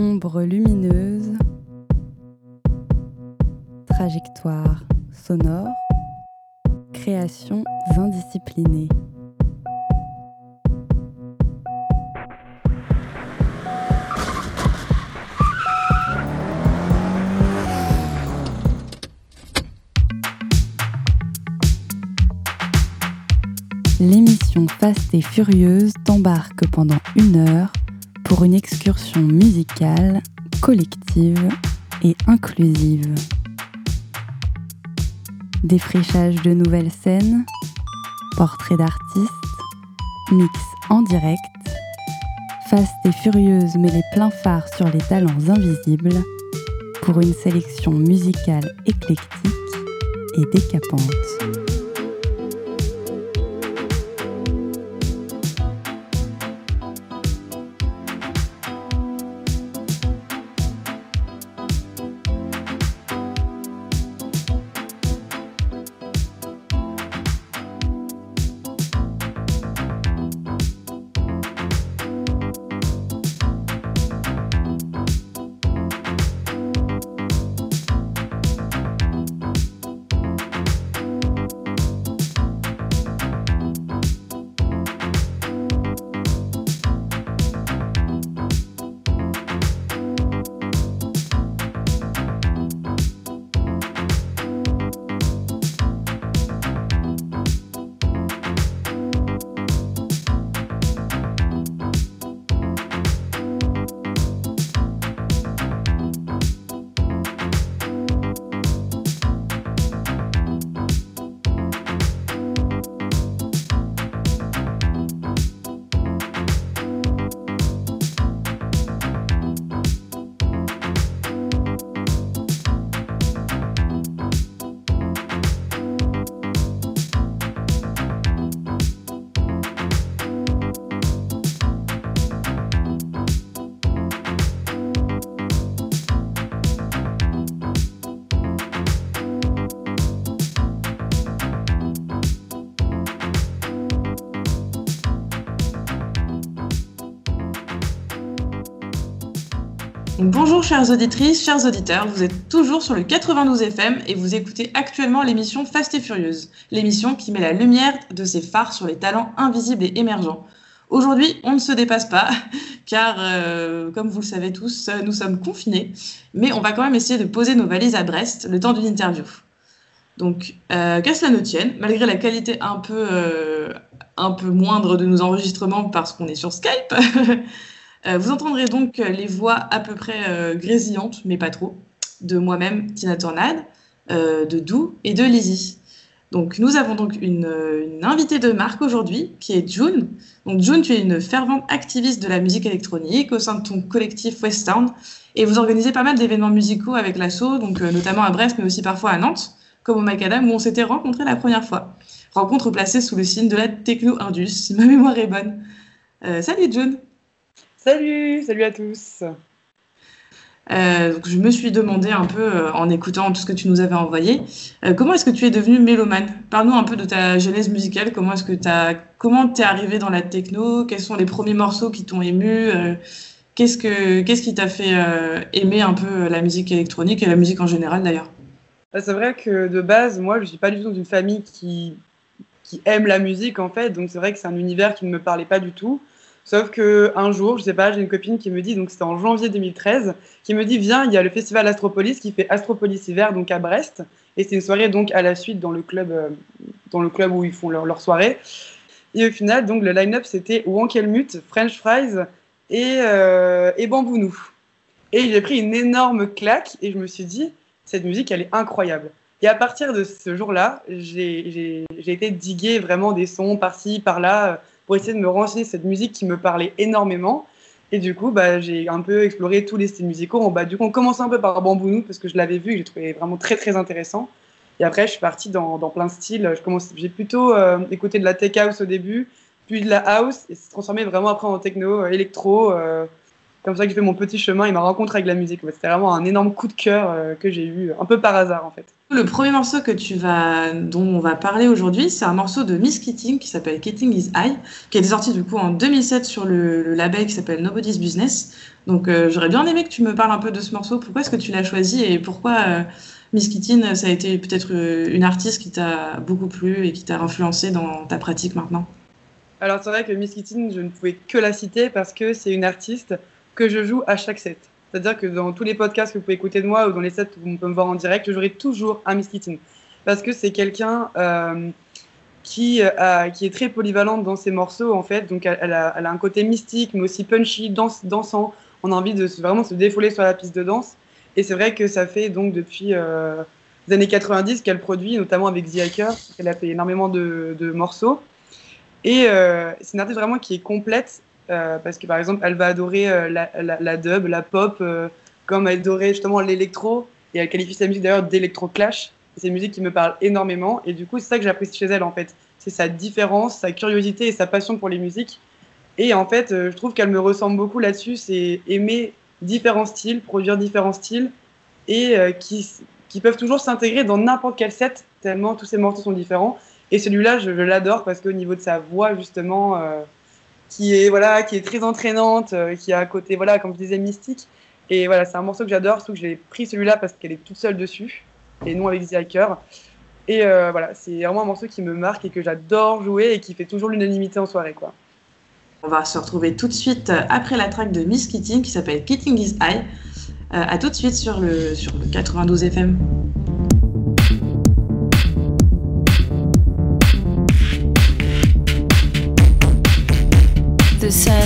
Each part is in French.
Ombre lumineuse, trajectoire sonore, créations indisciplinées. L'émission Fast et Furieuse t'embarque pendant une heure pour une excursion musicale, collective et inclusive. Défrichage de nouvelles scènes, portraits d'artistes, mix en direct, Fast et Furieuse met les pleins phares sur les talents invisibles pour une sélection musicale éclectique et décapante. Bonjour chères auditrices, chers auditeurs, vous êtes toujours sur le 92 FM et vous écoutez actuellement l'émission Fast et Furieuse, l'émission qui met la lumière de ses phares sur les talents invisibles et émergents. Aujourd'hui, on ne se dépasse pas, car euh, comme vous le savez tous, nous sommes confinés, mais on va quand même essayer de poser nos valises à Brest le temps d'une interview. Donc, euh, qu'à cela ne tienne, malgré la qualité un peu, euh, un peu moindre de nos enregistrements parce qu'on est sur Skype, Euh, vous entendrez donc les voix à peu près euh, grésillantes, mais pas trop, de moi-même, Tina Tornade, euh, de Dou et de Lizzie. Donc nous avons donc une, invitée de marque aujourd'hui, qui est June. Donc June, tu es une fervente activiste de la musique électronique au sein de ton collectif Westtown, et vous organisez pas mal d'événements musicaux avec l'assaut, donc notamment à Brest, mais aussi parfois à Nantes, comme au Macadam, où on s'était rencontrés la première fois. Rencontre placée sous le signe de la techno-indus, si ma mémoire est bonne. salut June Salut, salut à tous. Euh, donc je me suis demandé un peu, euh, en écoutant tout ce que tu nous avais envoyé, euh, comment est-ce que tu es devenu mélomane? Parle-nous un peu de ta genèse musicale, comment est-ce que tu comment t'es arrivé dans la techno? Quels sont les premiers morceaux qui t'ont ému? Qu'est-ce que qu'est-ce qui t'a fait aimer un peu la musique électronique et la musique en général d'ailleurs? Bah, C'est vrai que de base, moi, je suis pas du tout dans une famille qui qui aime la musique en fait, donc c'est vrai que c'est un univers qui ne me parlait pas du tout. Sauf que un jour, je sais pas, j'ai une copine qui me dit, donc c'était en janvier 2013, qui me dit viens, il y a le festival Astropolis qui fait Astropolis hiver donc à Brest, et c'est une soirée donc à la suite dans le club, euh, dans le club où ils font leur, soirée. Et au final, donc le line-up c'était Wankelmut, French Fries et, euh, et Bambounou. Et j'ai pris une énorme claque et je me suis dit cette musique elle est incroyable. Et à partir de ce jour-là, j'ai été diguer vraiment des sons par-ci, par-là pour essayer de me renseigner cette musique qui me parlait énormément. Et du coup, bah, j'ai un peu exploré tous les styles musicaux. Bah, du coup, on commence un peu par Bambounou parce que je l'avais vu j'ai trouvé vraiment très très intéressant. Et après, je suis partie dans, plein de styles. J'ai plutôt euh, écouté de la tech house au début, puis de la house, et c'est transformé vraiment après en techno, euh, électro. Euh, comme ça que j'ai fait mon petit chemin et ma rencontre avec la musique. C'était vraiment un énorme coup de cœur que j'ai eu un peu par hasard en fait. Le premier morceau que tu vas, dont on va parler aujourd'hui, c'est un morceau de Miss Keating qui s'appelle Keating is High, qui est sorti du coup en 2007 sur le, label qui s'appelle Nobody's Business. Donc euh, j'aurais bien aimé que tu me parles un peu de ce morceau. Pourquoi est-ce que tu l'as choisi et pourquoi euh, Miss Keating, ça a été peut-être euh, une artiste qui t'a beaucoup plu et qui t'a influencé dans ta pratique maintenant? Alors c'est vrai que Miss Keating, je ne pouvais que la citer parce que c'est une artiste que je joue à chaque set. C'est-à-dire que dans tous les podcasts que vous pouvez écouter de moi ou dans les sets où vous pouvez me voir en direct, j'aurai toujours un Miss Kitten. Parce que c'est quelqu'un euh, qui, euh, qui est très polyvalente dans ses morceaux, en fait. Donc, elle, a, elle a, un côté mystique, mais aussi punchy, dansant. On a envie de vraiment se défouler sur la piste de danse. Et c'est vrai que ça fait donc depuis euh, les années 90 qu'elle produit, notamment avec The Hacker. Elle a fait énormément de, de morceaux. Et c'est une artiste vraiment qui est complète parce que par exemple, elle va adorer euh, la, dub, la pop, euh, comme elle adorait justement l'électro, et elle qualifie sa musique d'ailleurs d'électro-clash. C'est une musique qui me parle énormément, et du coup, c'est ça que j'apprécie chez elle en fait. C'est sa différence, sa curiosité et sa passion pour les musiques. Et en fait, je trouve qu'elle me ressemble beaucoup là-dessus, c'est aimer différents styles, produire différents styles, et qui peuvent toujours s'intégrer dans n'importe quel set, tellement tous ces morceaux sont différents. Et celui-là, je, l'adore parce qu'au niveau de sa voix, justement, qui est voilà, qui est très entraînante, euh, qui a un côté voilà, comme je disais, mystique. Et voilà, c'est un morceau que j'adore, surtout que j'ai pris celui-là parce qu'elle est toute seule dessus et non avec The Hacker. Et euh, voilà, c'est vraiment un morceau qui me marque et que j'adore jouer et qui fait toujours l'unanimité en soirée, quoi. On va se retrouver tout de suite après la track de Miss Keating qui s'appelle Keating is High. Euh, à tout de suite sur le, sur le 92 FM. The sun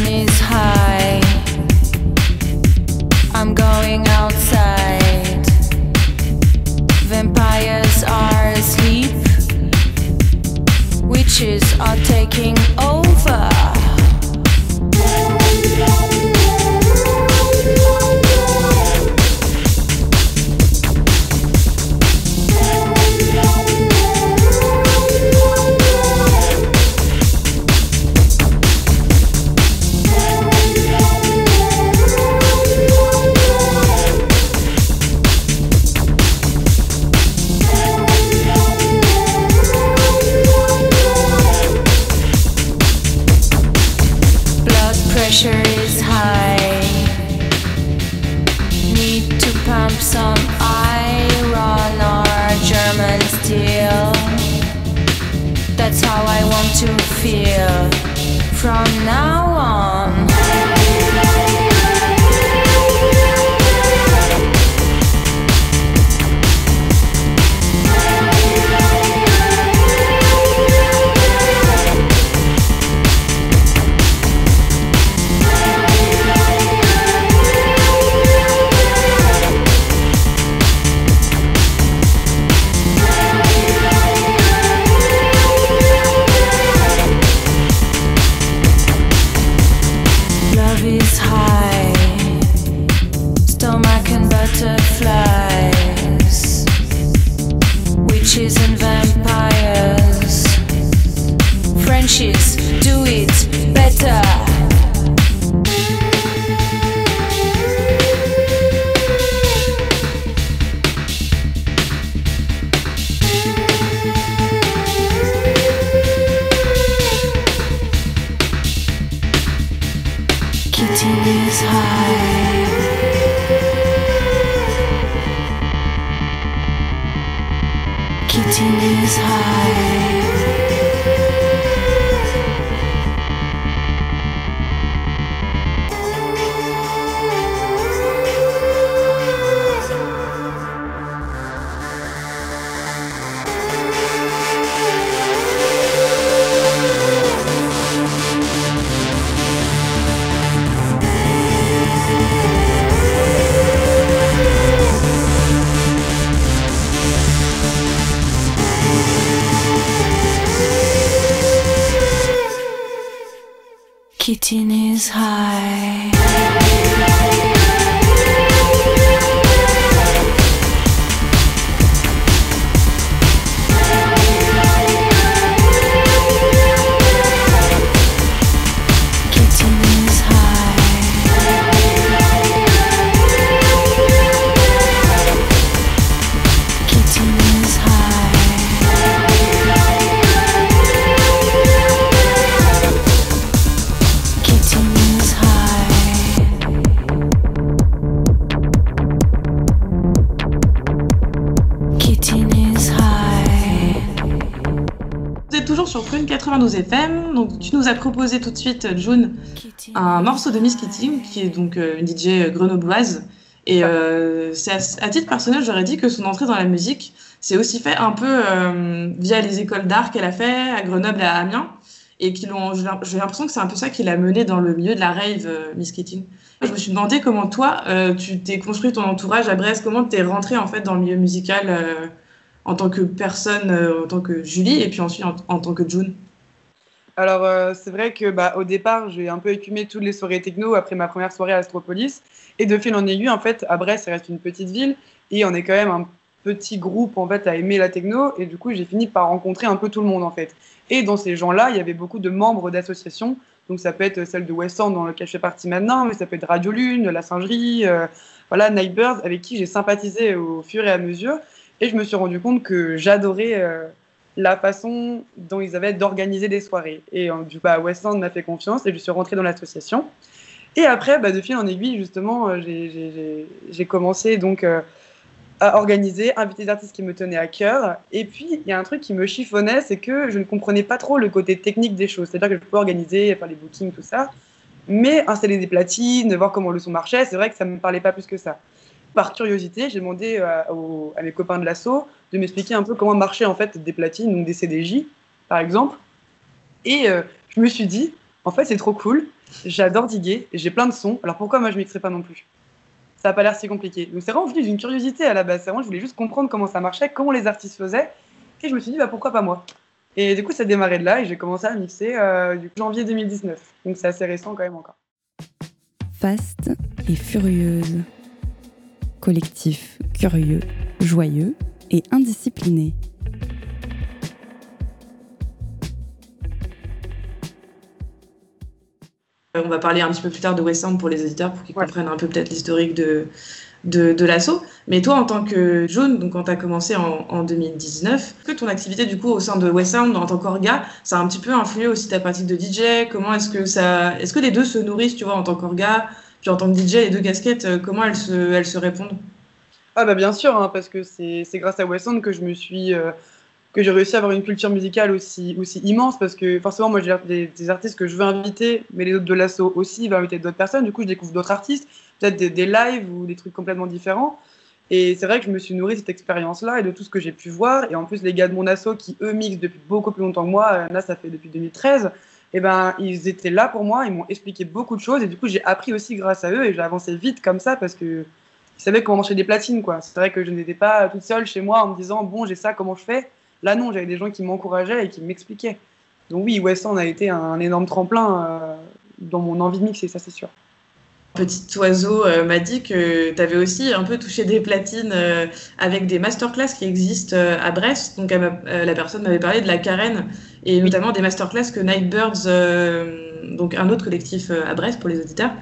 92 FM. Donc, tu nous as proposé tout de suite, June, un morceau de Miss Kitty, qui est donc euh, une DJ grenobloise. Et euh, c'est à, à titre personnel, j'aurais dit que son entrée dans la musique, c'est aussi fait un peu euh, via les écoles d'art qu'elle a fait à Grenoble et à Amiens. Et qui l'ont, j'ai l'impression que c'est un peu ça qui l'a menée dans le milieu de la rave, euh, Miss Kitty. Je me suis demandé comment toi, euh, tu t'es construit ton entourage à Brest, comment t'es rentrée en fait dans le milieu musical euh, en tant que personne, euh, en tant que Julie, et puis ensuite en, en tant que June? Alors, euh, c'est vrai que bah, au départ, j'ai un peu écumé toutes les soirées techno après ma première soirée à Astropolis. Et de fil en aiguille, en fait, à Brest, ça reste une petite ville. Et on est quand même un petit groupe, en fait, à aimer la techno. Et du coup, j'ai fini par rencontrer un peu tout le monde, en fait. Et dans ces gens-là, il y avait beaucoup de membres d'associations. Donc, ça peut être celle de West End, dans laquelle je fais partie maintenant, mais ça peut être Radio Lune, La Singerie, euh, voilà, Nightbirds, avec qui j'ai sympathisé au fur et à mesure. Et je me suis rendu compte que j'adorais euh, la façon dont ils avaient d'organiser des soirées. Et euh, du coup, bah, West End m'a fait confiance et je suis rentrée dans l'association. Et après, bah, de fil en aiguille, justement, euh, j'ai commencé donc euh, à organiser, inviter des artistes qui me tenaient à cœur. Et puis, il y a un truc qui me chiffonnait, c'est que je ne comprenais pas trop le côté technique des choses. C'est-à-dire que je pouvais organiser, faire les bookings, tout ça. Mais installer des platines, voir comment le son marchait, c'est vrai que ça ne me parlait pas plus que ça. Par curiosité, j'ai demandé à, aux- à mes copains de l'assaut de m'expliquer un peu comment marchaient en fait des platines, donc des CDJ, par exemple. Et euh, je me suis dit, en fait, c'est trop cool. J'adore diguer, j'ai plein de sons. Alors pourquoi moi je mixerais pas non plus? Ça n'a pas l'air si compliqué. Donc c'est vraiment venu d'une curiosité à la base. Vraiment, je voulais juste comprendre comment ça marchait, comment les artistes faisaient. Et je me suis dit, bah, pourquoi pas moi? Et du coup, ça a démarré de là et j'ai commencé à mixer euh, du janvier 2019. Donc c'est assez récent quand même encore. Faste et furieuse. Collectif curieux, joyeux et indiscipliné. Euh, On va parler un petit peu plus tard de West End pour les auditeurs, pour qu'ils Ouais. comprennent un peu peut-être l'historique de, de, de l'assaut. Mais toi, en tant que June, donc quand tu as commencé en, en 2019, est-ce que ton activité du coup au sein de West End en tant qu'orga, ça a un petit peu influé aussi ta pratique de DJ Comment est-ce que ça, est-ce que les deux se nourrissent, tu vois, en tant qu'orga, puis en tant que DJ, les deux casquettes, euh, comment elles se, elles se répondent? Ah bah bien sûr, hein, parce que c'est grâce à West que je me suis euh, que j'ai réussi à avoir une culture musicale aussi aussi immense parce que forcément moi j'ai des, artistes que je veux inviter, mais les autres de l'assaut aussi veulent inviter d'autres personnes. Du coup je découvre d'autres artistes, peut-être des, des lives ou des trucs complètement différents. Et c'est vrai que je me suis nourrie de cette expérience-là et de tout ce que j'ai pu voir. Et en plus les gars de mon assaut qui eux mixent depuis beaucoup plus longtemps que moi, euh, là ça fait depuis 2013. Et ben ils étaient là pour moi, ils m'ont expliqué beaucoup de choses et du coup j'ai appris aussi grâce à eux et j'ai avancé vite comme ça parce que ils savaient comment marcher des platines, quoi. C'est vrai que je n'étais pas toute seule chez moi en me disant, bon, j'ai ça, comment je fais? Là, non, j'avais des gens qui m'encourageaient et qui m'expliquaient. Donc oui, West End a été un énorme tremplin euh, dans mon envie de mixer, ça c'est sûr. Petit oiseau euh, m'a dit que tu avais aussi un peu touché des platines euh, avec des masterclass qui existent à Brest. Donc la personne m'avait parlé de la carène et notamment des masterclass que Nightbirds, euh, donc un autre collectif euh, à Brest pour les auditeurs,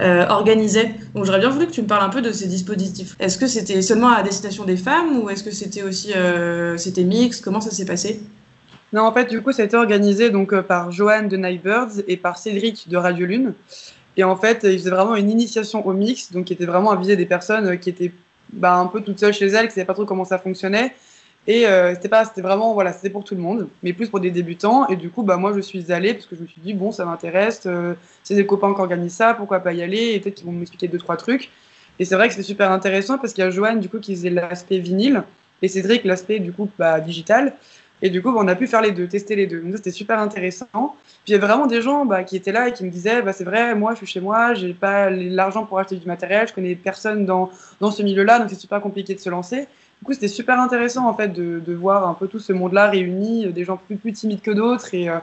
euh, organisait. Donc j'aurais bien voulu que tu me parles un peu de ces dispositifs. Est-ce que c'était seulement à destination des femmes ou est-ce que c'était aussi euh, c'était mix Comment ça s'est passé? Non, en fait, du coup, ça a été organisé donc, euh, par Johan de Nightbirds et par Cédric de Radio Lune. Et en fait, ils faisaient vraiment une initiation au mix, donc qui était vraiment à viser des personnes euh, qui étaient bah, un peu toutes seules chez elles, qui ne savaient pas trop comment ça fonctionnait. Et euh, c'était pas, c'était vraiment, voilà, c'était pour tout le monde, mais plus pour des débutants. Et du coup, bah, moi, je suis allée parce que je me suis dit, bon, ça m'intéresse, euh, c'est des copains qui organisent ça, pourquoi pas y aller, et peut-être qu'ils vont m'expliquer deux, trois trucs. Et c'est vrai que c'est super intéressant parce qu'il y a Johan, du coup, qui faisait l'aspect vinyle, et Cédric, l'aspect, du coup, bah, digital. Et du coup, bah, on a pu faire les deux, tester les deux. Donc c'était super intéressant. Puis il y avait vraiment des gens bah, qui étaient là et qui me disaient, bah, c'est vrai, moi, je suis chez moi, j'ai pas l'argent pour acheter du matériel, je connais personne dans, dans ce milieu-là, donc c'est super compliqué de se lancer. Du coup, c'était super intéressant en fait de, voir un peu tout ce monde-là réuni, euh, des gens plus, timides que d'autres. Et euh,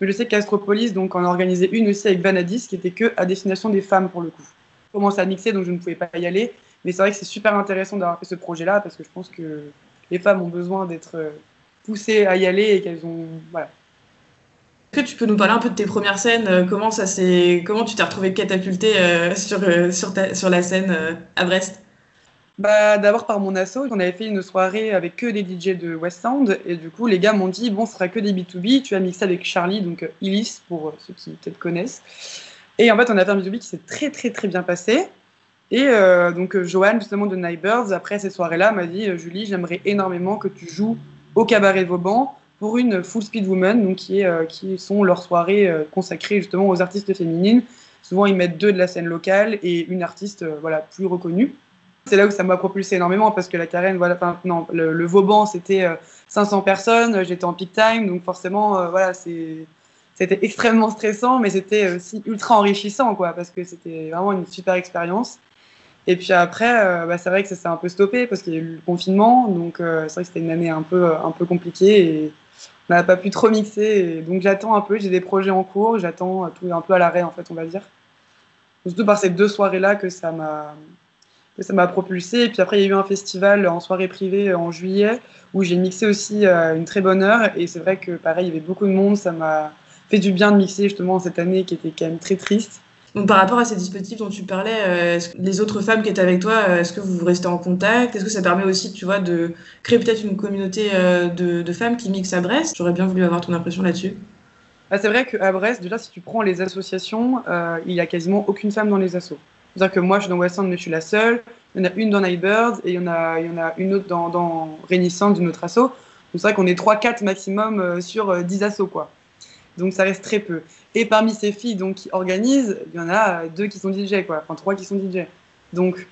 je sais qu'Astropolis donc en a organisé une aussi avec Vanadis, qui était que à destination des femmes pour le coup. Je commençais à mixer, donc je ne pouvais pas y aller. Mais c'est vrai que c'est super intéressant d'avoir fait ce projet-là parce que je pense que les femmes ont besoin d'être euh, poussées à y aller et qu'elles ont voilà, que tu peux nous parler un peu de tes premières scènes Comment ça s'est, comment tu t'es retrouvé catapulté euh, sur sur, la scène à Brest? Bah, d'abord par mon asso, on avait fait une soirée avec que des DJ de West End et du coup les gars m'ont dit bon ce sera que des B2B, tu as mixé avec Charlie donc euh, Illis pour euh, ceux qui peut-être connaissent. Et en fait on a fait un B2B qui s'est très très très bien passé et euh, donc Johan justement de Nightbirds après cette soirée-là m'a dit Julie j'aimerais énormément que tu joues au cabaret Vauban pour une Full Speed Woman, donc qui, est, qui sont leurs soirées consacrées justement aux artistes féminines. Souvent, ils mettent deux de la scène locale et une artiste voilà, plus reconnue. C'est là où ça m'a propulsé énormément parce que la Carène, voilà, enfin, non, le, le Vauban, c'était euh, 500 personnes, j'étais en peak time, donc forcément, euh, voilà, c'était extrêmement stressant, mais c'était aussi ultra enrichissant, quoi, parce que c'était vraiment une super expérience. Et puis après, euh, bah, c'est vrai que ça s'est un peu stoppé parce qu'il y a eu le confinement, donc euh, c'est vrai que c'était une année un peu, un peu compliquée et on n'a pas pu trop mixer. Donc j'attends un peu, j'ai des projets en cours, j'attends tout un peu à l'arrêt, en fait, on va dire. Surtout par ces deux soirées-là que ça m'a que ça m'a propulsé. Et puis après, il y a eu un festival en soirée privée en juillet où j'ai mixé aussi à une très bonne heure. Et c'est vrai que pareil, il y avait beaucoup de monde, ça m'a fait du bien de mixer justement cette année qui était quand même très triste. Donc par rapport à ces dispositifs dont tu parlais, euh, que les autres femmes qui étaient avec toi, euh, est-ce que vous restez en contact? Est-ce que ça permet aussi, tu vois, de créer peut-être une communauté euh, de, de femmes qui mixent à Brest? J'aurais bien voulu avoir ton impression là-dessus. Ah, c'est vrai qu'à Brest, déjà, si tu prends les associations, euh, il y a quasiment aucune femme dans les assos. C'est-à-dire que moi, je suis dans West End, mais je suis la seule. Il y en a une dans Nightbirds et il y en a, une autre dans, dans Rénissan, d'une autre asso. Donc c'est vrai qu'on est 3-4 maximum euh, sur euh, 10 assos, quoi. Donc ça reste très peu. Et parmi ces filles donc, qui organisent, il y en a euh, deux qui sont DJ, quoi. Enfin, trois qui sont DJ. Donc,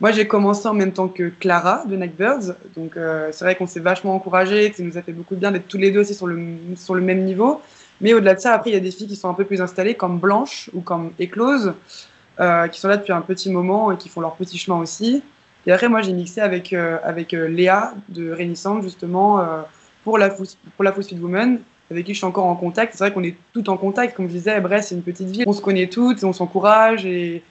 moi, j'ai commencé en même temps que Clara de Nightbirds. Donc, euh, c'est vrai qu'on s'est vachement encouragés, que ça nous a fait beaucoup de bien d'être tous les deux aussi sur le, sur le même niveau. Mais au-delà de ça, après, il y a des filles qui sont un peu plus installées, comme Blanche ou comme Éclose, euh, qui sont là depuis un petit moment et qui font leur petit chemin aussi. Et après, moi, j'ai mixé avec, euh, avec euh, Léa de Rénissan, justement, pour la pour la Food Woman, avec qui je suis encore en contact. C'est vrai qu'on est toutes en contact. Comme je disais, Brest, c'est une petite ville. On se connaît toutes, on s'encourage et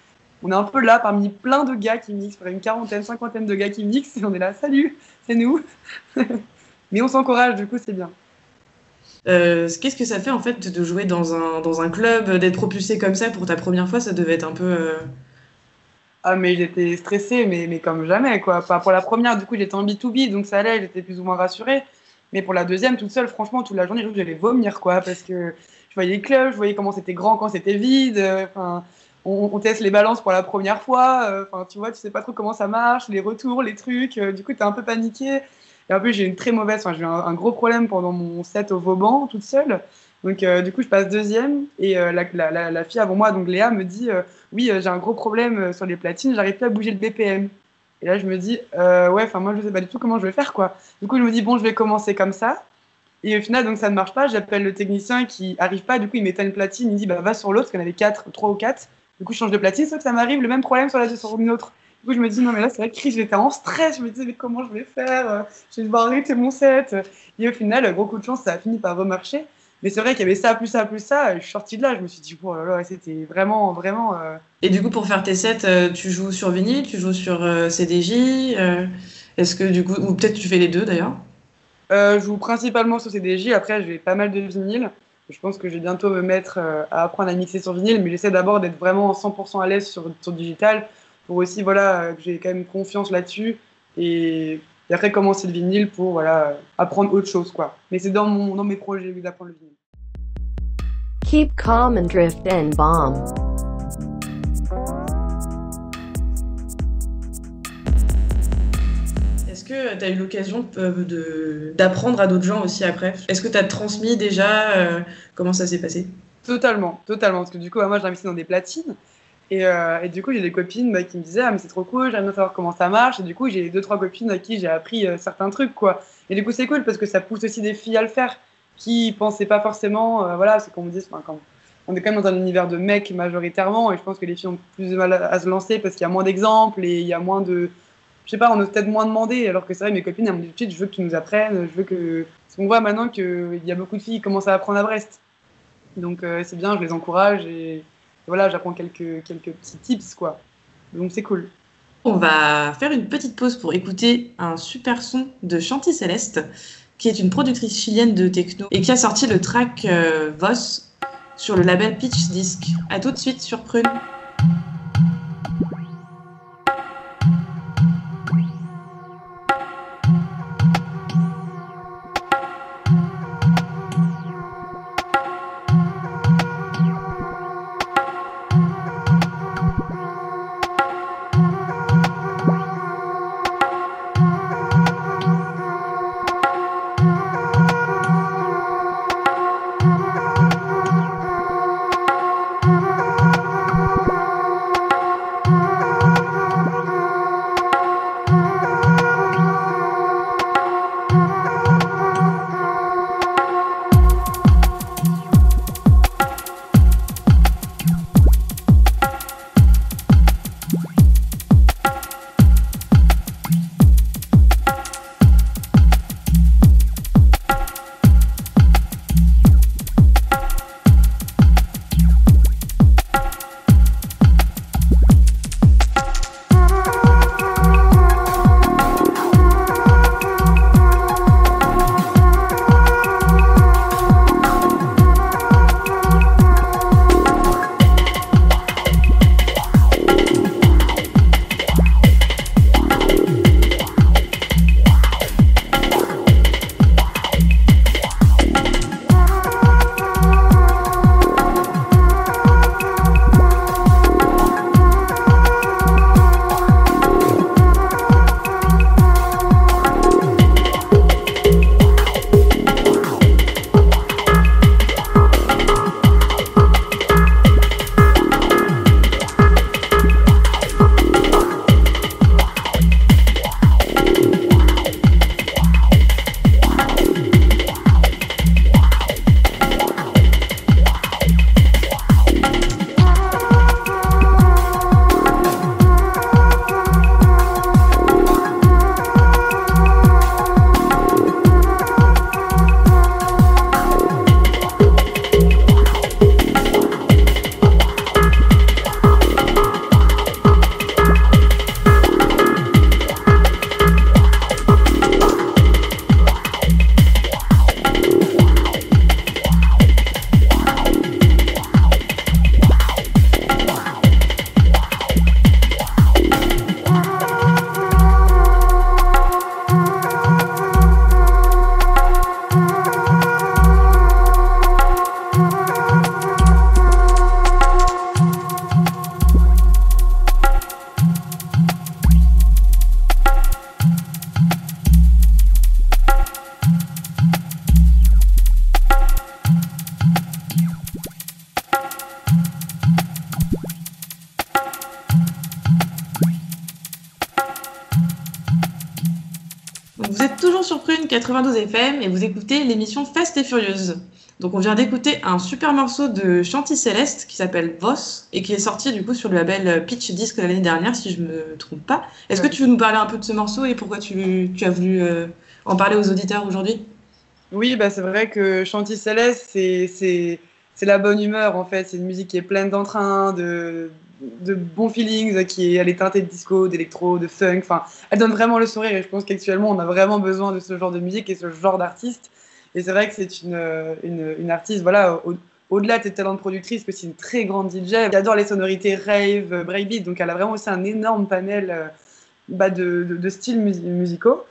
on est un peu là parmi plein de gars qui mixent, une quarantaine, cinquantaine de gars qui mixent, et on est là, salut, c'est nous. Mais on s'encourage, du coup, c'est bien. Euh, Qu'est-ce que ça fait en fait de jouer dans un, dans un club, d'être propulsé comme ça pour ta première fois Ça devait être un peu. euh, Ah, mais j'étais stressée, mais, mais comme jamais, quoi. Enfin, pour la première, du coup, j'étais en B2B, donc ça allait, j'étais plus ou moins rassurée. Mais pour la deuxième, toute seule, franchement, toute la journée, j'allais vomir, quoi, parce que je voyais les clubs, je voyais comment c'était grand quand c'était vide. euh, Enfin, on, teste les balances pour la première fois. Enfin, tu vois, tu sais pas trop comment ça marche, les retours, les trucs. du coup, t'es un peu paniqué. Et en plus, j'ai une très mauvaise, j'ai eu un, gros problème pendant mon set au Vauban, toute seule. Donc, euh, du coup, je passe deuxième. Et euh, la, fille avant moi, donc Léa, me dit euh, Oui, j'ai un gros problème sur les platines, j'arrive plus à bouger le BPM. Et là, je me dis Ouais, enfin, moi, je sais pas du tout comment je vais faire, quoi. Du coup, je me dis Bon, je vais commencer comme ça. Et au final, donc, ça ne marche pas. J'appelle le technicien qui arrive pas. Du coup, il m'éteint une platine. Il me dit bah, Va sur l'autre, parce en avait quatre, trois ou quatre. Du coup, je change de platine, sauf que ça m'arrive le même problème sur, la, sur une autre. Du coup, je me dis, non, mais là, c'est vrai que Chris, j'étais en stress. Je me disais, mais comment je vais faire? Je vais devoir arrêter mon set. Et au final, gros coup de chance, ça a fini par remarcher. Mais c'est vrai qu'il y avait ça, plus ça, plus ça. Je suis sortie de là. Je me suis dit, oh là là, c'était vraiment, vraiment. euh, Et du coup, pour faire tes sets, euh, tu joues sur vinyle, tu joues sur euh, CDJ euh, Est-ce que du coup, ou peut-être tu fais les deux d'ailleurs? Je joue principalement sur CDJ. Après, j'ai pas mal de vinyle. Je pense que je vais bientôt me mettre à apprendre à mixer sur vinyle. Mais j'essaie d'abord d'être vraiment 100% à l'aise sur, sur digital. Pour aussi, voilà, euh, que j'ai quand même confiance là-dessus. Et, et après, commencer le vinyle pour, voilà, euh, apprendre autre chose, quoi. Mais c'est dans, mon, dans mes projets d'apprendre le vinyle. Keep calm and drift and bomb. Est-ce que tu as eu l'occasion euh, de- d'apprendre à d'autres gens aussi après? Est-ce que tu as transmis déjà euh, Comment ça s'est passé? Totalement, totalement. Parce que du coup, moi, j'ai investi dans des platines. Et, euh, et du coup, j'ai des copines bah, qui me disaient Ah, mais c'est trop cool, j'aimerais savoir comment ça marche. Et du coup, j'ai deux, trois copines à qui j'ai appris euh, certains trucs, quoi. Et du coup, c'est cool parce que ça pousse aussi des filles à le faire qui pensaient pas forcément. euh, voilà, c'est qu'on me dit, on est quand même dans un univers de mecs majoritairement. Et je pense que les filles ont plus de mal à, se lancer parce qu'il y a moins d'exemples et il y a moins de. Je sais pas, on ose peut-être moins demander. Alors que c'est vrai, mes copines, elles me disent Je veux que tu nous apprennes, je veux que. Parce qu'on voit maintenant qu'il y a beaucoup de filles qui commencent à apprendre à Brest. Donc c'est bien, je les encourage voilà, j'apprends quelques, petits tips quoi. Donc c'est cool. On va faire une petite pause pour écouter un super son de Chanty Céleste, qui est une productrice chilienne de techno et qui a sorti le track euh, Voss sur le label Pitch Disc. À tout de suite sur Prune. 92 FM et vous écoutez l'émission Fast et Furieuse. Donc on vient d'écouter un super morceau de Chanty Céleste qui s'appelle Voss et qui est sorti du coup sur le label Pitch Disc l'année dernière si je me trompe pas. Est-ce que tu veux nous parler un peu de ce morceau et pourquoi tu, tu as voulu euh, en parler aux auditeurs aujourd'hui? Oui, bah, c'est vrai que Chanty Céleste, c'est la bonne humeur en fait. C'est une musique qui est pleine d'entrain, de, de bons feelings, qui est, elle est teintée de disco, d'électro, de funk. Enfin, elle donne vraiment le sourire et je pense qu'actuellement on a vraiment besoin de ce genre de musique et ce genre d'artiste. Et c'est vrai que c'est une, une, une, artiste, voilà, au, au-delà de ses talents de productrice, que c'est une très grande DJ. Elle adore les sonorités rave, breakbeat, donc elle a vraiment aussi un énorme panel euh, bah, de, de, styles mus- musicaux.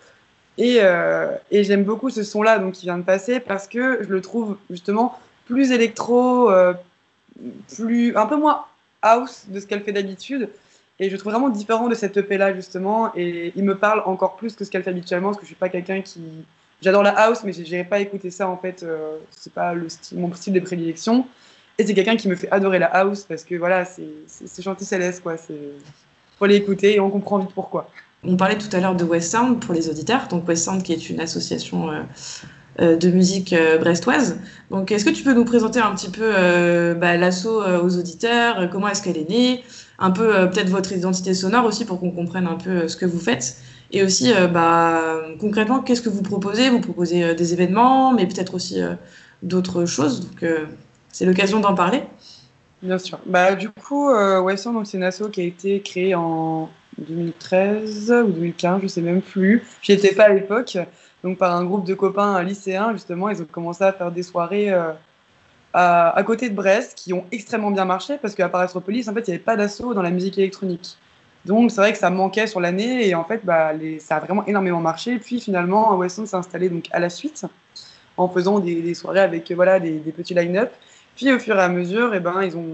Et, euh, et j'aime beaucoup ce son-là qui vient de passer parce que je le trouve justement plus électro, euh, plus, un peu moins house de ce qu'elle fait d'habitude. Et je trouve vraiment différent de cette EP-là, justement. Et il me parle encore plus que ce qu'elle fait habituellement, parce que je suis pas quelqu'un qui. J'adore la house, mais n'irai pas écouter ça, en fait. Euh, c'est pas le mon style de prédilection. Et c'est quelqu'un qui me fait adorer la house, parce que voilà, c'est gentil céleste, quoi. Faut l'écouter et on comprend vite pourquoi. On parlait tout à l'heure de West Sound pour les auditeurs, donc West Sound qui est une association euh, de musique euh, brestoise. Donc est-ce que tu peux nous présenter un petit peu euh, bah, l'assaut euh, aux auditeurs, comment est-ce qu'elle est née, un peu euh, peut-être votre identité sonore aussi pour qu'on comprenne un peu ce que vous faites, et aussi bah, concrètement qu'est-ce que vous proposez? Vous proposez des événements, mais peut-être aussi d'autres choses, donc c'est l'occasion d'en parler. Bien sûr. Bah, du coup, euh, West Sound, c'est une asso qui a été créée en 2013 ou 2015, je sais même plus. J'y étais pas à l'époque. Donc, par un groupe de copains lycéens, justement, ils ont commencé à faire des soirées euh, à, côté de Brest qui ont extrêmement bien marché parce qu'à Paratropolis, en fait, il n'y avait pas d'assaut dans la musique électronique. Donc, c'est vrai que ça manquait sur l'année et en fait, bah, ça a vraiment énormément marché. Et puis, finalement, West Sound s'est installé donc, à la suite en faisant des, soirées avec voilà, des, petits line-up. Puis au fur et à mesure, eh ben, ils ont,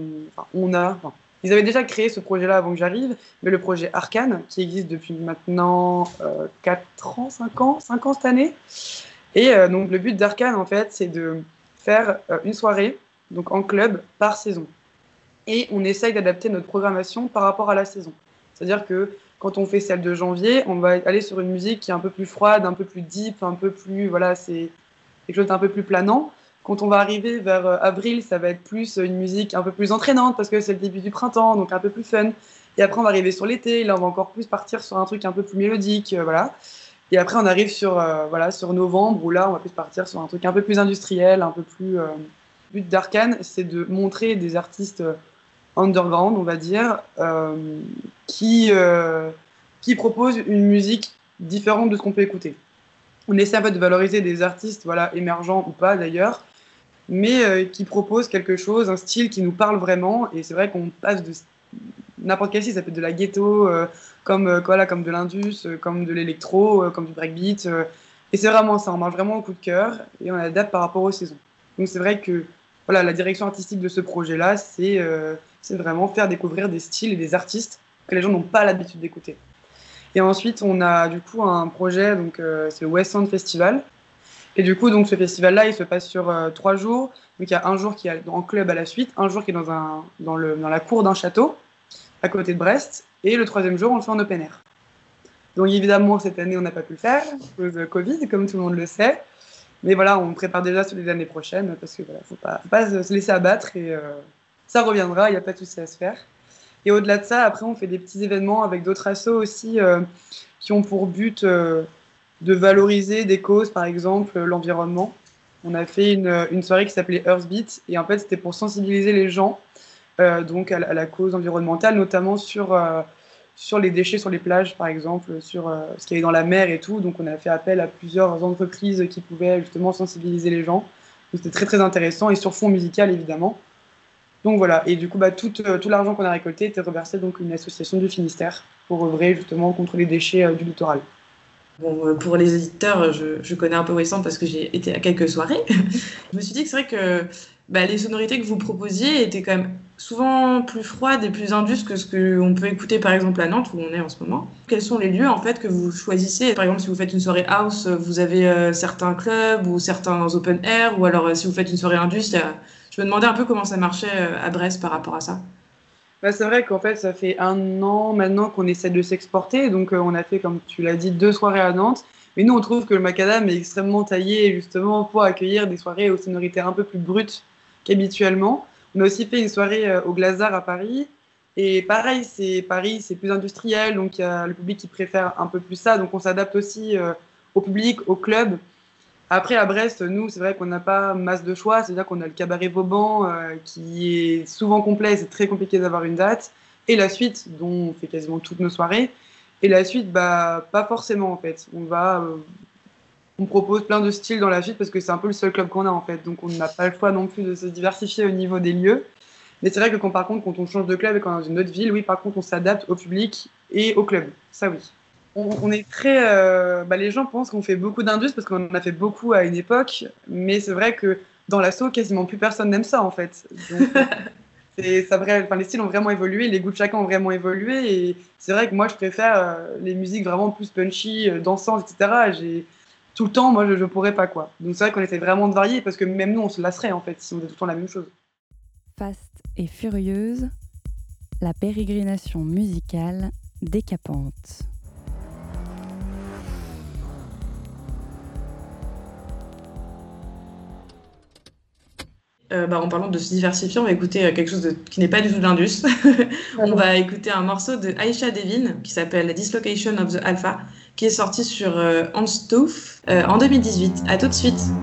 on a, ils avaient déjà créé ce projet-là avant que j'arrive, mais le projet Arcane, qui existe depuis maintenant euh, 4 ans, 5 ans, 5 ans cette année. Et euh, donc le but d'Arcane, en fait, c'est de faire euh, une soirée, donc en club, par saison. Et on essaye d'adapter notre programmation par rapport à la saison. C'est-à-dire que quand on fait celle de janvier, on va aller sur une musique qui est un peu plus froide, un peu plus deep, un peu plus, voilà, c'est quelque chose d'un peu plus planant. Quand on va arriver vers euh, avril, ça va être plus une musique un peu plus entraînante parce que c'est le début du printemps, donc un peu plus fun. Et après, on va arriver sur l'été, là, on va encore plus partir sur un truc un peu plus mélodique, euh, voilà. Et après, on arrive sur, euh, voilà, sur novembre, où là, on va plus partir sur un truc un peu plus industriel, un peu plus. Euh... But d'Arkane, c'est de montrer des artistes underground, on va dire, qui, qui proposent une musique différente de ce qu'on peut écouter. On essaie en fait de valoriser des artistes voilà, émergents ou pas d'ailleurs, mais euh, qui propose quelque chose, un style qui nous parle vraiment. Et c'est vrai qu'on passe de n'importe quel style, ça peut être de la ghetto, euh, comme, euh, voilà, comme de l'indus, comme de l'électro, comme du breakbeat. et c'est vraiment ça, on marche vraiment au coup de cœur et on adapte par rapport aux saisons. Donc c'est vrai que voilà, la direction artistique de ce projet-là, c'est vraiment faire découvrir des styles et des artistes que les gens n'ont pas l'habitude d'écouter. Et ensuite, on a du coup un projet, donc euh, c'est le West Sound Festival. Et du coup, donc ce festival-là, il se passe sur euh, trois jours. Donc il y a un jour qui est en club à la suite, un jour qui est dans, le, dans la cour d'un château à côté de Brest, et le troisième jour, on le fait en open air. Donc évidemment, cette année, on n'a pas pu le faire à cause Covid, comme tout le monde le sait. Mais voilà, on prépare déjà sur les années prochaines parce qu'il voilà, faut pas, se laisser abattre et euh, ça reviendra, il n'y a pas de souci à se faire. Et au-delà de ça, après, on fait des petits événements avec d'autres assos aussi euh, qui ont pour but de valoriser des causes, par exemple l'environnement. On a fait une, soirée qui s'appelait Earthbeat et en fait, c'était pour sensibiliser les gens euh, donc à la, cause environnementale, notamment sur, sur les déchets sur les plages, par exemple, sur ce qu'il y dans la mer et tout. Donc, on a fait appel à plusieurs entreprises qui pouvaient justement sensibiliser les gens. C'était très, très intéressant et sur fond musical, évidemment. Donc voilà, et du coup, bah, tout, euh, tout l'argent qu'on a récolté était reversé donc une association du Finistère pour œuvrer justement contre les déchets euh, du littoral. Bon, euh, pour les éditeurs, je, connais un peu Wesson parce que j'ai été à quelques soirées. je me suis dit que c'est vrai que bah, les sonorités que vous proposiez étaient quand même souvent plus froides et plus indus que ce qu'on peut écouter par exemple à Nantes où on est en ce moment. Quels sont les lieux en fait que vous choisissez? Par exemple, si vous faites une soirée house, vous avez euh, certains clubs ou certains open air, ou alors euh, si vous faites une soirée indus, je me demandais un peu comment ça marchait à Brest par rapport à ça. Bah, c'est vrai qu'en fait, ça fait un an maintenant qu'on essaie de s'exporter. Donc, euh, on a fait, comme tu l'as dit, deux soirées à Nantes. Mais nous, on trouve que le macadam est extrêmement taillé justement pour accueillir des soirées aux sonorités un peu plus brutes qu'habituellement. On a aussi fait une soirée euh, au Glazard à Paris. Et pareil, c'est Paris, c'est plus industriel, donc il y a le public qui préfère un peu plus ça. Donc on s'adapte aussi euh, au public, au club. Après, à Brest, nous, c'est vrai qu'on n'a pas masse de choix. C'est-à-dire qu'on a le cabaret Vauban euh, qui est souvent complet, c'est très compliqué d'avoir une date. Et la suite, dont on fait quasiment toutes nos soirées. Et la suite, bah, pas forcément en fait. On va, euh, on propose plein de styles dans la suite parce que c'est un peu le seul club qu'on a en fait. Donc on n'a pas le choix non plus de se diversifier au niveau des lieux. Mais c'est vrai que quand par contre, quand on change de club et qu'on est dans une autre ville, oui, par contre, on s'adapte au public et au club. Ça oui. On, on est très, euh, bah, les gens pensent qu'on fait beaucoup d'indus parce qu'on en a fait beaucoup à une époque, mais c'est vrai que dans l'assaut, quasiment plus personne n'aime ça en fait. Donc, c'est ça vrai, enfin, les styles ont vraiment évolué, les goûts de chacun ont vraiment évolué et c'est vrai que moi je préfère euh, les musiques vraiment plus punchy, euh, dansantes, etc. J'ai tout le temps, moi je, je pourrais pas quoi. Donc c'est vrai qu'on essaie vraiment de varier parce que même nous on se lasserait en fait si on faisait tout le temps la même chose. Fast et furieuse, la pérégrination musicale décapante. Euh, bah, en parlant de se diversifier, on va écouter euh, quelque chose de- qui n'est pas du tout de l'Indus. on va écouter un morceau de Aisha Devin qui s'appelle Dislocation of the Alpha, qui est sorti sur euh, Anstoof euh, en 2018. À tout de suite.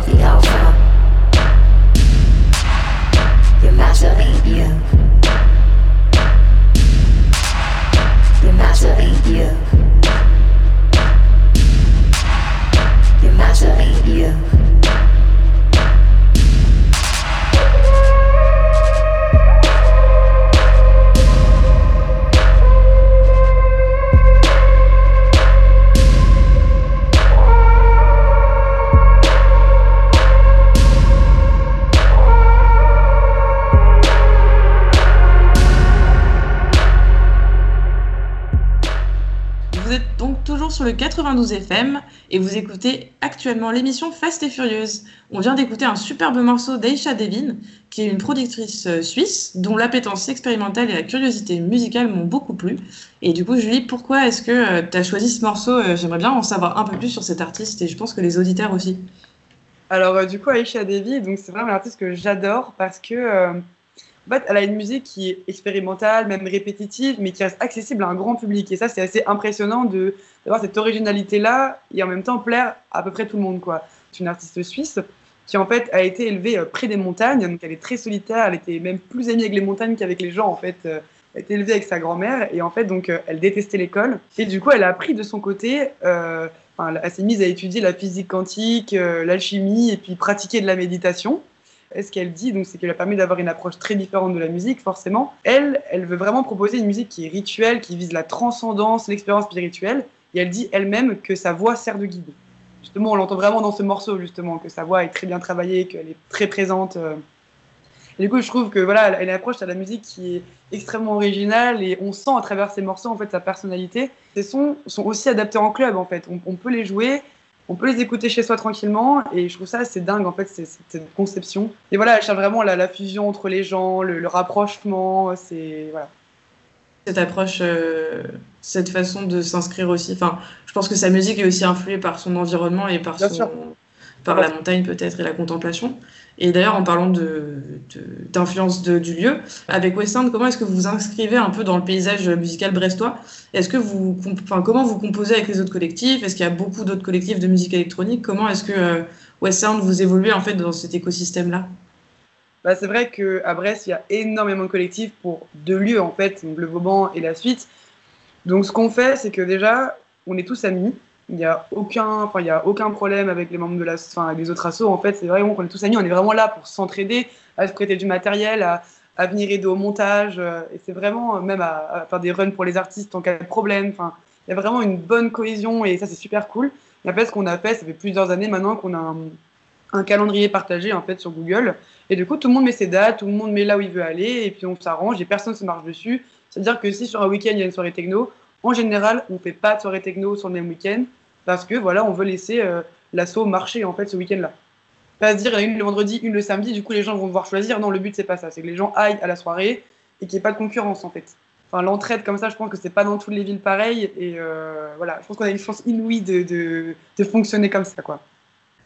Dislocation 92 FM et vous écoutez actuellement l'émission Fast et Furieuse. On vient d'écouter un superbe morceau d'Aisha Devin, qui est une productrice euh, suisse dont l'appétence expérimentale et la curiosité musicale m'ont beaucoup plu. Et du coup, Julie, pourquoi est-ce que tu as choisi ce morceau Euh, J'aimerais bien en savoir un peu plus sur cet artiste et je pense que les auditeurs aussi. Alors, euh, du coup, Aisha Devi, donc c'est vraiment un artiste que j'adore parce que, euh, en elle a une musique qui est expérimentale, même répétitive, mais qui reste accessible à un grand public. Et ça, c'est assez impressionnant d'avoir cette originalité-là et en même temps plaire à peu près tout le monde. C'est une artiste suisse qui, en fait, a été élevée euh, près des montagnes, donc elle est très solitaire, elle était même plus amie avec les montagnes qu'avec les gens, en fait. Euh, Elle a été élevée avec sa grand-mère et en fait, donc, euh, elle détestait l'école. Et du coup, elle a appris de son côté euh, enfin, elle s'est mise à étudier la physique quantique, l'alchimie et puis pratiquer de la méditation. Et ce qu'elle dit, donc, c'est qu'elle a permis d'avoir une approche très différente de la musique, forcément. Elle, elle veut vraiment proposer une musique qui est rituelle, qui vise la transcendance, l'expérience spirituelle. Et elle dit elle-même que sa voix sert de guide. Justement, on l'entend vraiment dans ce morceau, justement, que sa voix est très bien travaillée, qu'elle est très présente. euh. Et du coup, je trouve que voilà, elle approche à la musique qui est extrêmement originale et on sent à travers ces morceaux en fait sa personnalité. Ces sons sont aussi adaptés en club en fait. On peut les jouer, on peut les écouter chez soi tranquillement et je trouve ça assez dingue en fait cette conception. Et voilà, elle cherche vraiment la, la fusion entre les gens, le, le rapprochement. C'est voilà. cette approche, euh, cette façon de s'inscrire aussi. Enfin, je pense que sa musique est aussi influée par son environnement et par, Bien son, sûr. par la montagne peut-être et la contemplation. Et d'ailleurs, en parlant de, de- d'influence de- du lieu, avec West End, comment est-ce que vous vous inscrivez un peu dans le paysage musical brestois? Est-ce que vous, comment vous composez avec les autres collectifs? Est-ce qu'il y a beaucoup d'autres collectifs de musique électronique? Comment est-ce que euh, West End vous évoluez en fait dans cet écosystème-là? Bah, c'est vrai qu'à Brest, il y a énormément de collectifs pour deux lieux, en fait, le Vauban et la suite. Donc, ce qu'on fait, c'est que déjà, on est tous amis. Il n'y a, aucun, enfin, il y a aucun problème avec les membres de la, enfin, les autres assos. En fait, c'est vraiment qu'on est tous amis. On est vraiment là pour s'entraider, à se prêter du matériel, à, venir aider au montage. euh, Et c'est vraiment, euh, même à, faire des runs pour les artistes en cas de problème. Enfin, il y a vraiment une bonne cohésion et ça, c'est super cool. Et après, ce qu'on a fait, ça fait plusieurs années maintenant qu'on a un, calendrier partagé en fait sur Google. Et du coup, tout le monde met ses dates, tout le monde met là où il veut aller, et puis on s'arrange et personne ne se marche dessus. C'est-à-dire que si sur un week-end il y a une soirée techno, en général, on ne fait pas de soirée techno sur le même week-end parce que voilà, on veut laisser euh, l'assaut marcher en fait ce week-end-là. Pas se dire a une le vendredi, une le samedi, du coup les gens vont devoir choisir. Non, le but c'est pas ça, c'est que les gens aillent à la soirée et qu'il n'y ait pas de concurrence en fait. Enfin, l'entraide comme ça, je pense que c'est pas dans toutes les villes pareilles et euh, voilà, je pense qu'on a une chance inouïe de, fonctionner comme ça quoi.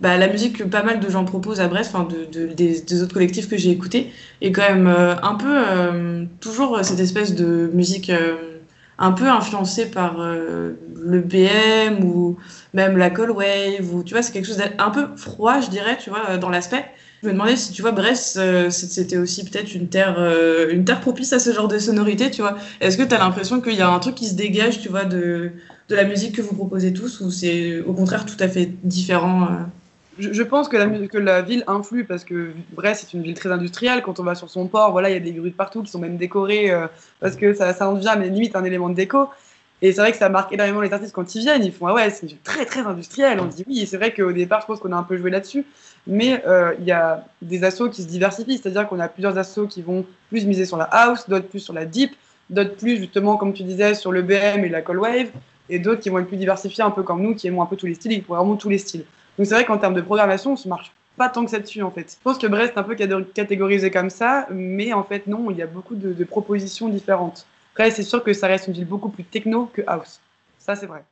bah, la musique que pas mal de gens proposent à Brest, enfin de, de- des, autres collectifs que j'ai écoutés, est quand même euh, un peu euh, toujours cette espèce de musique euh, un peu influencée par euh, le BM ou même la cold wave ou tu vois c'est quelque chose d'un peu froid je dirais tu vois dans l'aspect. Je me demandais si tu vois Brest euh, c'était aussi peut-être une terre euh, une terre propice à ce genre de sonorité tu vois. Est-ce que tu as l'impression qu'il y a un truc qui se dégage tu vois de de la musique que vous proposez tous ou c'est au contraire tout à fait différent Je, je pense que la, que la ville influe parce que Brest c'est une ville très industrielle. Quand on va sur son port, voilà, il y a des grues de partout qui sont même décorées euh, parce que ça, ça en devient mais limite un élément de déco. Et c'est vrai que ça marque énormément les artistes quand ils viennent. Ils font ah ouais, c'est très très industrielle. On dit oui. C'est vrai qu'au départ, je pense qu'on a un peu joué là-dessus. Mais euh, il y a des assos qui se diversifient, c'est-à-dire qu'on a plusieurs assos qui vont plus miser sur la house, d'autres plus sur la deep, d'autres plus justement comme tu disais sur le BM et la cold wave, et d'autres qui vont être plus diversifiés un peu comme nous, qui aimons un peu tous les styles, et qui pourraient vraiment tous les styles. Donc c'est vrai qu'en termes de programmation, on se marche pas tant que ça dessus en fait. Je pense que Brest est un peu catégorisé comme ça, mais en fait non, il y a beaucoup de, de propositions différentes. Après, c'est sûr que ça reste une ville beaucoup plus techno que house. Ça, c'est vrai.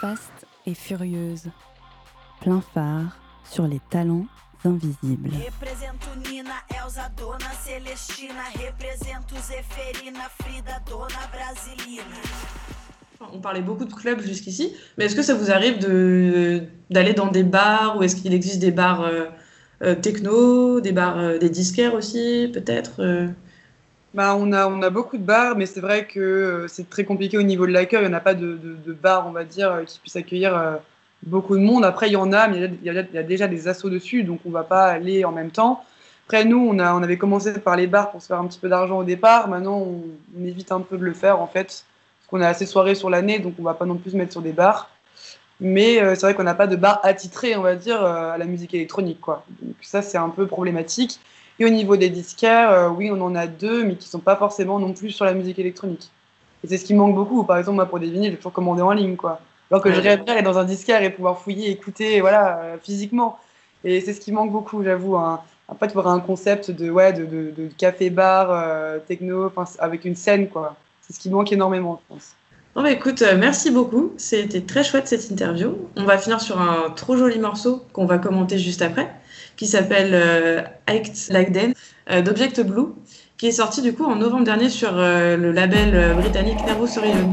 Faste et furieuse. Plein phare sur les talents invisibles. On parlait beaucoup de clubs jusqu'ici, mais est-ce que ça vous arrive d'aller dans des bars ou est-ce qu'il existe des bars euh, euh, techno, des bars euh, des disquaires aussi peut-être Bah, on, a, on a beaucoup de bars, mais c'est vrai que c'est très compliqué au niveau de l'accueil. Il n'y en a pas de, de, bar, on va dire, qui puisse accueillir beaucoup de monde. Après, il y en a, mais il y a, déjà des assos dessus, donc on ne va pas aller en même temps. Après, nous, on, a, on avait commencé par les bars pour se faire un petit peu d'argent au départ. Maintenant, on, évite un peu de le faire, en fait, qu'on a assez soirées sur l'année, donc on ne va pas non plus se mettre sur des bars. Mais euh, c'est vrai qu'on n'a pas de bar attitré, on va dire, euh, à la musique électronique, quoi. Donc ça, c'est un peu problématique. Et au niveau des disquaires, euh, oui, on en a deux, mais qui sont pas forcément non plus sur la musique électronique. Et c'est ce qui manque beaucoup. Par exemple, moi, pour des vinyles, j'ai toujours commandé en ligne, quoi. Alors que je Ouais. rêverais aller dans un disquaire et pouvoir fouiller, écouter, voilà, physiquement. Et c'est ce qui manque beaucoup, j'avoue. Hein. En fait, il y aura un concept de, ouais, de, de, de café-bar, techno, avec une scène, quoi. C'est ce qui manque énormément, je pense. Écoute, euh, merci beaucoup. C'était très chouette cette interview. On va finir sur un trop joli morceau qu'on va commenter juste après, qui s'appelle euh, Act Like Den euh, d'Object Blue, qui est sorti du coup en novembre dernier sur euh, le label britannique Nervous Horizon.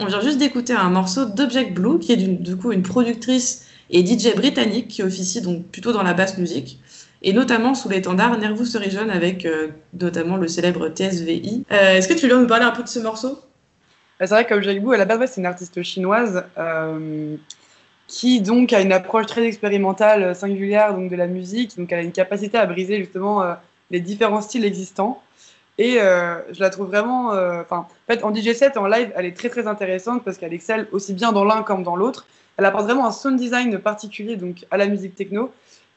On vient juste d'écouter un morceau d'Object Blue, qui est du coup une productrice et DJ britannique qui officie donc plutôt dans la basse musique, et notamment sous l'étendard Nervous Horizon avec euh, notamment le célèbre TSVI. Euh, Est-ce que tu veux nous parler un peu de ce morceau? Bah, C'est vrai qu'Object Blue, à la base, c'est une artiste chinoise euh, qui donc a une approche très expérimentale, singulière donc de la musique. Donc elle a une capacité à briser justement les différents styles existants. Et euh, je la trouve vraiment, euh, en fait, en DJ set, en live, elle est très très intéressante parce qu'elle excelle aussi bien dans l'un comme dans l'autre. Elle apporte vraiment un sound design particulier donc à la musique techno.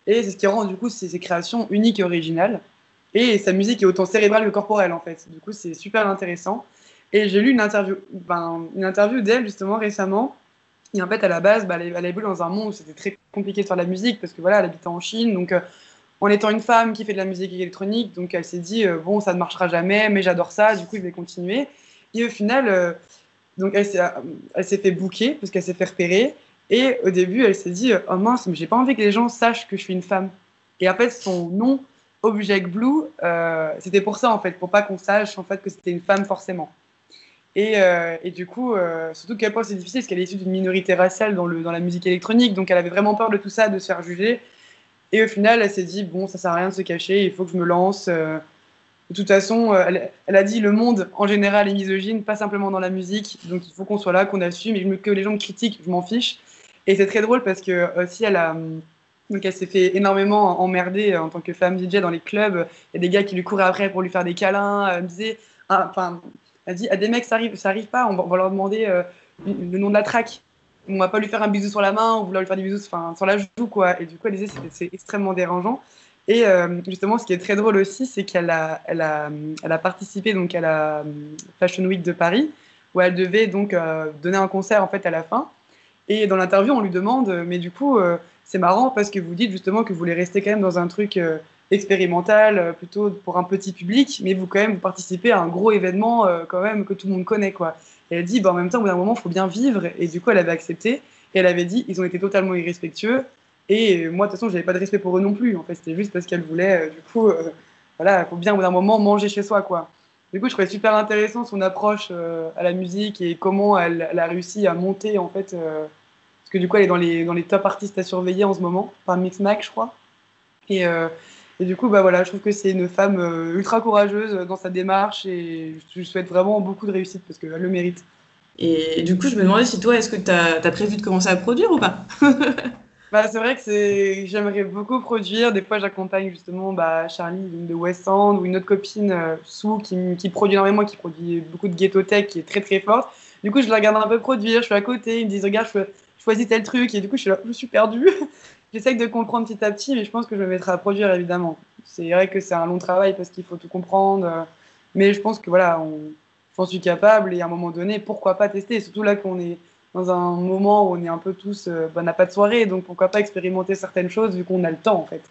Et c'est ce qui rend du coup ses, créations uniques et originales. Et sa musique est autant cérébrale que corporelle en fait. Du coup, c'est super intéressant. Et j'ai lu une interview, ben, une interview d'elle justement récemment. Et en fait, à la base, elle, elle a évolué dans un monde où c'était très compliqué de faire de la musique parce que voilà, elle habitait en Chine. Donc, euh, en étant une femme qui fait de la musique électronique, donc elle s'est dit euh, bon, ça ne marchera jamais, mais j'adore ça, du coup, je vais continuer. Et au final, euh, donc elle s'est, s'est fait booker parce qu'elle s'est fait repérer. Et au début, elle s'est dit oh mince, mais j'ai pas envie que les gens sachent que je suis une femme. Et en fait, son nom Object Blue, euh, c'était pour ça en fait, pour pas qu'on sache en fait que c'était une femme forcément. Et, euh, et du coup, euh, surtout quel point c'est difficile, parce qu'elle est issue d'une minorité raciale dans, le, dans la musique électronique, donc elle avait vraiment peur de tout ça, de se faire juger. Et au final, elle s'est dit bon, ça sert à rien de se cacher, il faut que je me lance. euh. de toute façon, euh, elle, a dit le monde en général est misogyne, pas simplement dans la musique, donc il faut qu'on soit là, qu'on assume, et que les gens me critiquent, je m'en fiche. Et c'est très drôle parce que aussi elle a hum, donc elle s'est fait énormément emmerder en tant que femme DJ dans les clubs. Il y a des gars qui lui couraient après pour lui faire des câlins. Elle disait, ah, enfin, elle dit à des mecs ça arrive, ça arrive pas, on va, leur demander euh, le nom de la track. On va pas lui faire un bisou sur la main ou vouloir lui faire des bisous sur la joue quoi. Et du coup elle disait c'est- extrêmement dérangeant. Et euh, justement ce qui est très drôle aussi c'est qu'elle a, participé donc à la euh, Fashion Week de Paris où elle devait donc euh, donner un concert en fait à la fin. Et dans l'interview on lui demande mais du coup c'est marrant parce que vous dites justement que vous voulez rester quand même dans un truc expérimental, plutôt pour un petit public, mais vous quand même vous participez à un gros événement quand même que tout le monde connaît quoi. Et elle dit bah, en même temps au bout d'un moment il faut bien vivre et du coup elle avait accepté et elle avait dit ils ont été totalement irrespectueux et moi de toute façon j'avais pas de respect pour eux non plus en fait c'était juste parce qu'elle voulait euh, du coup euh, voilà il faut bien au bout d'un moment manger chez soi quoi. Du coup je trouvais super intéressant son approche euh, à la musique et comment elle, a réussi à monter en fait euh, parce que du coup elle est dans les dans les top artistes à surveiller en ce moment par Mixmac je crois. Et, et du coup, bah voilà, je trouve que c'est une femme euh, ultra courageuse dans sa démarche et je lui souhaite vraiment beaucoup de réussite parce qu'elle le mérite. Et du coup, je me demandais si toi, est-ce que tu as, prévu de commencer à produire ou pas Bah, c'est vrai que j'aimerais beaucoup produire. Des fois, j'accompagne justement bah, Charlie de West End ou une autre copine, euh, Sue, qui, produit énormément, qui produit beaucoup de ghetto tech, qui est très très forte. Du coup, je la regarde un peu produire, je suis à côté, ils me disent, regarde, je je choisis tel truc, et du coup, je suis là, je suis perdue. J'essaye de comprendre petit à petit, mais je pense que je me mettrai à produire évidemment. C'est vrai que c'est un long travail parce qu'il faut tout comprendre, euh, mais je pense que voilà, j'en suis capable et à un moment donné, pourquoi pas tester? Surtout là qu'on est dans un moment où on est un peu tous, euh, bah, n'a pas de soirée, donc pourquoi pas expérimenter certaines choses vu qu'on a le temps en fait.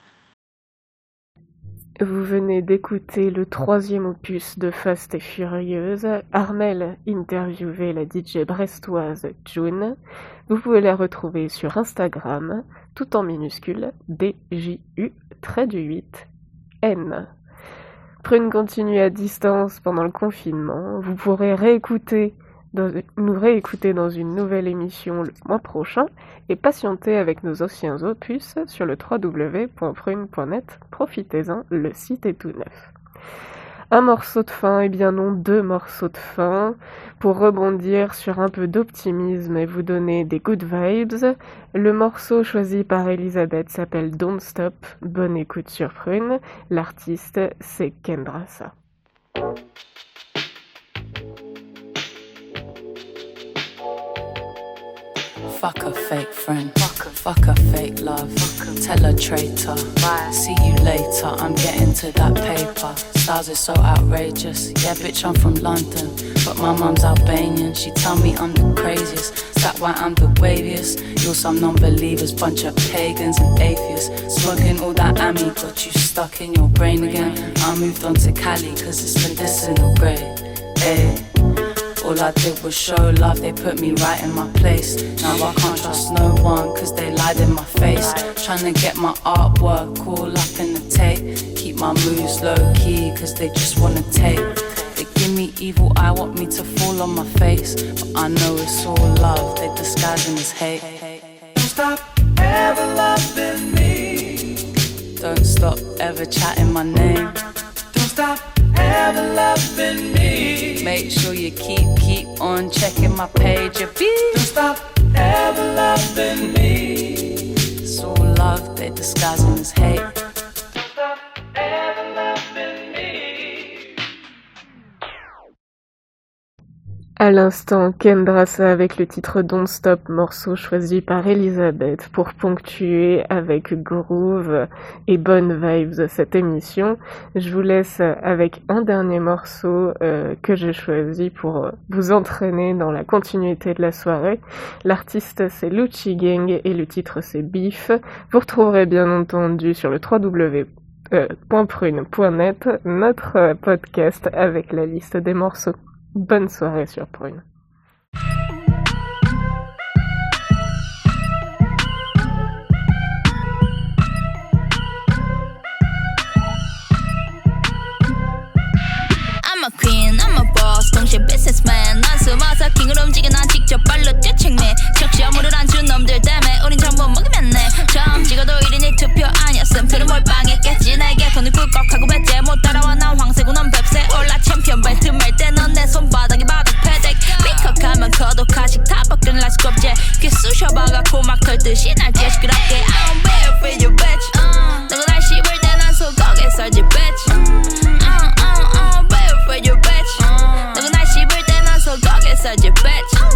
Vous venez d'écouter le troisième opus de Fast et Furieuse. Armel interviewait la DJ brestoise June. Vous pouvez la retrouver sur Instagram, tout en minuscule, DJU, trait du 8, N. Prune continue à distance pendant le confinement. Vous pourrez réécouter nous réécouter dans une nouvelle émission le mois prochain et patienter avec nos anciens opus sur le www.prune.net. Profitez-en, le site est tout neuf. Un morceau de fin, et bien non deux morceaux de fin, pour rebondir sur un peu d'optimisme et vous donner des good vibes. Le morceau choisi par Elisabeth s'appelle Don't Stop. Bonne écoute sur Prune. L'artiste, c'est Kendrasa. Fuck a fake friend. Fuck a fuck a fake love. Fuck a Tell a traitor. See you later. I'm getting to that paper. Stars are so outrageous. Yeah, bitch, I'm from London. But my mum's Albanian. She tell me I'm the craziest. Is that why I'm the waviest? You're some non believers. Bunch of pagans and atheists. Smoking all that ammy. Got you stuck in your brain again. I moved on to Cali. Cause it's medicinal grade. Hey. All I did was show love, they put me right in my place. Now I can't trust no one, cause they lied in my face. Trying to get my artwork all up in the tape. Keep my moves low key, cause they just wanna take. They give me evil eye want me to fall on my face. But I know it's all love, they disguising as hate. Don't stop ever loving me. Don't stop ever chatting my name. Don't stop ever loving me. Make sure you keep, keep on checking my page. If you don't stop ever loving me. It's all love, they disguising as hate. Don't stop ever À l'instant, Ken Drassa avec le titre Don't Stop, morceau choisi par Elisabeth pour ponctuer avec groove et bonnes vibes cette émission. Je vous laisse avec un dernier morceau euh, que j'ai choisi pour vous entraîner dans la continuité de la soirée. L'artiste c'est Lucci Gang et le titre c'est Beef. Vous retrouverez bien entendu sur le notre euh, podcast avec la liste des morceaux. Bonne soirée sur Prune. 보스 동시에 비즈니스맨 난 스마트 킹을 움직여 난 직접 발로 뛰어 책미 적시 업무를 안준 놈들 때문에 우린 전부 먹이면 내 처음 찍어도 1인 투표 아니었음. 틀은 몰빵했겠지 내게. 돈을 꿀꺽하고 배째. 못 따라와 난 황새고 넌 뱁새. 올라 챔피언 발트 말때넌내 손바닥이 바닥 패덱. 미커하면 거독하식 다 벗긴 라스 껍질 귀 쑤셔봐갖고 막 털듯이 날 뒤에 시끄럽게. I don't be for you bitch. 너가 날 씹을 때난 소고기 썰지 bitch. uh, uh, uh, uh, be for you bitch. such a bitch.